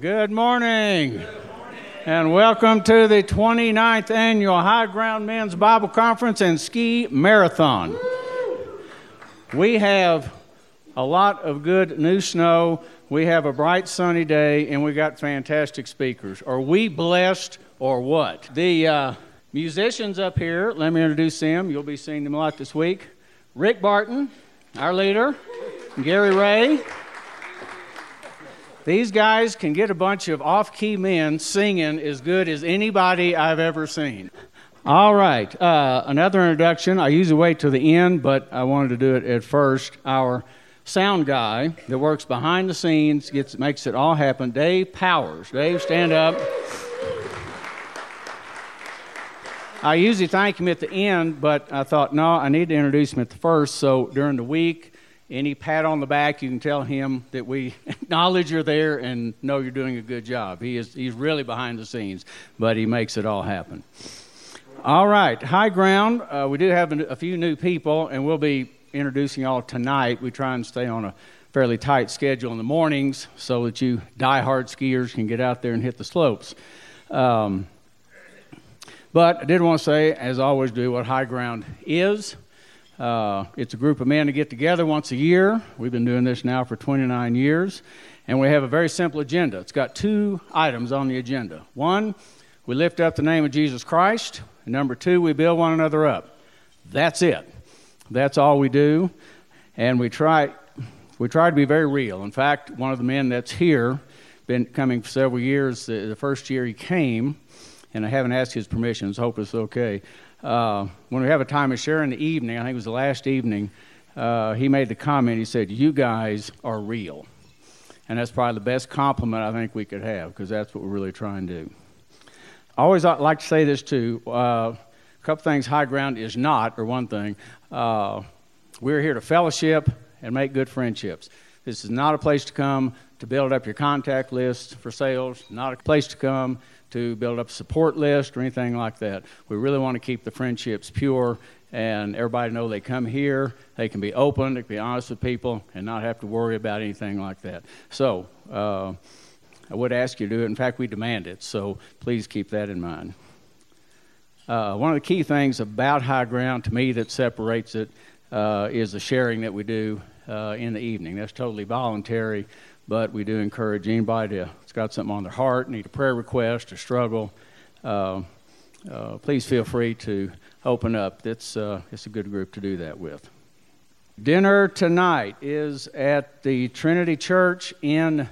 Good morning. And welcome to the 29th annual High Ground Men's Bible Conference and Ski Marathon. We have a lot of good new snow. We have a bright sunny day, and we got fantastic speakers. Are we blessed or what? The uh, musicians up here, let me introduce them. You'll be seeing them a lot this week. Rick Barton, our leader, Gary Ray. These guys can get a bunch of off key men singing as good as anybody I've ever seen. All right, uh, another introduction. I usually wait to the end, but I wanted to do it at first. Our sound guy that works behind the scenes gets makes it all happen. Dave Powers. Dave, stand up. I usually thank him at the end, but I thought, no, I need to introduce him at the first. So during the week, any pat on the back, you can tell him that we acknowledge you're there and know you're doing a good job. He is he's really behind the scenes, but he makes it all happen. All right, high ground. Uh, we do have a few new people, and we'll be introducing y'all tonight. We try and stay on a fairly tight schedule in the mornings so that you die-hard skiers can get out there and hit the slopes. Um, but I did want to say, as I always do, what high ground is. Uh, it's a group of men to get together once a year. We've been doing this now for 29 years. And we have a very simple agenda. It's got two items on the agenda. One, we lift up the name of Jesus Christ. And number two, we build one another up. That's it. That's all we do. And we try, we try to be very real. In fact, one of the men that's here, been coming for several years, the, the first year he came, and I haven't asked his permission, so hope it's okay uh, when we have a time of sharing the evening, I think it was the last evening, uh, he made the comment, he said, You guys are real. And that's probably the best compliment I think we could have because that's what we're really trying to do. I always like to say this too. Uh, a couple things high ground is not, or one thing. Uh, we're here to fellowship and make good friendships. This is not a place to come to build up your contact list for sales, not a place to come to build up a support list or anything like that. We really want to keep the friendships pure and everybody know they come here, they can be open, they can be honest with people, and not have to worry about anything like that. So uh, I would ask you to do it. In fact, we demand it. So please keep that in mind. Uh, one of the key things about High Ground to me that separates it uh, is the sharing that we do uh, in the evening. That's totally voluntary, but we do encourage anybody that's got something on their heart, need a prayer request, or struggle, uh, uh, please feel free to open up. It's, uh, it's a good group to do that with. Dinner tonight is at the Trinity Church in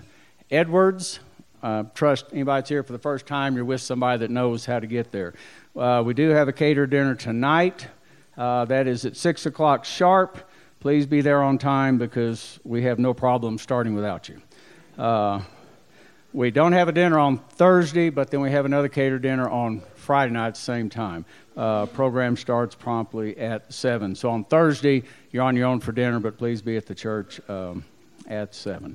Edwards. Uh, trust anybody that's here for the first time, you're with somebody that knows how to get there. Uh, we do have a catered dinner tonight. Uh, that is at 6 o'clock sharp. Please be there on time because we have no problem starting without you. Uh, we don't have a dinner on Thursday, but then we have another catered dinner on Friday night at the same time. Uh, program starts promptly at 7. So on Thursday, you're on your own for dinner, but please be at the church um, at 7.